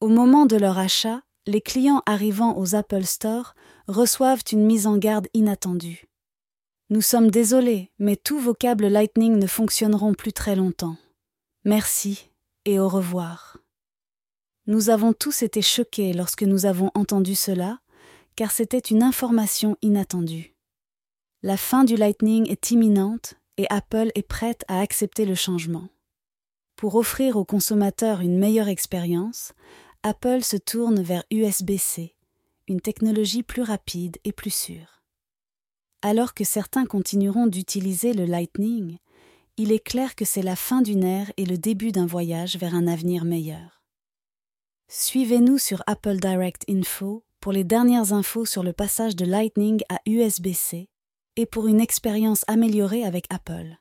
Au moment de leur achat, les clients arrivant aux Apple Store reçoivent une mise en garde inattendue. Nous sommes désolés, mais tous vos câbles Lightning ne fonctionneront plus très longtemps. Merci et au revoir. Nous avons tous été choqués lorsque nous avons entendu cela, car c'était une information inattendue. La fin du Lightning est imminente et Apple est prête à accepter le changement. Pour offrir aux consommateurs une meilleure expérience, Apple se tourne vers USB-C, une technologie plus rapide et plus sûre. Alors que certains continueront d'utiliser le Lightning, il est clair que c'est la fin d'une ère et le début d'un voyage vers un avenir meilleur. Suivez-nous sur Apple Direct Info pour les dernières infos sur le passage de Lightning à USB-C et pour une expérience améliorée avec Apple.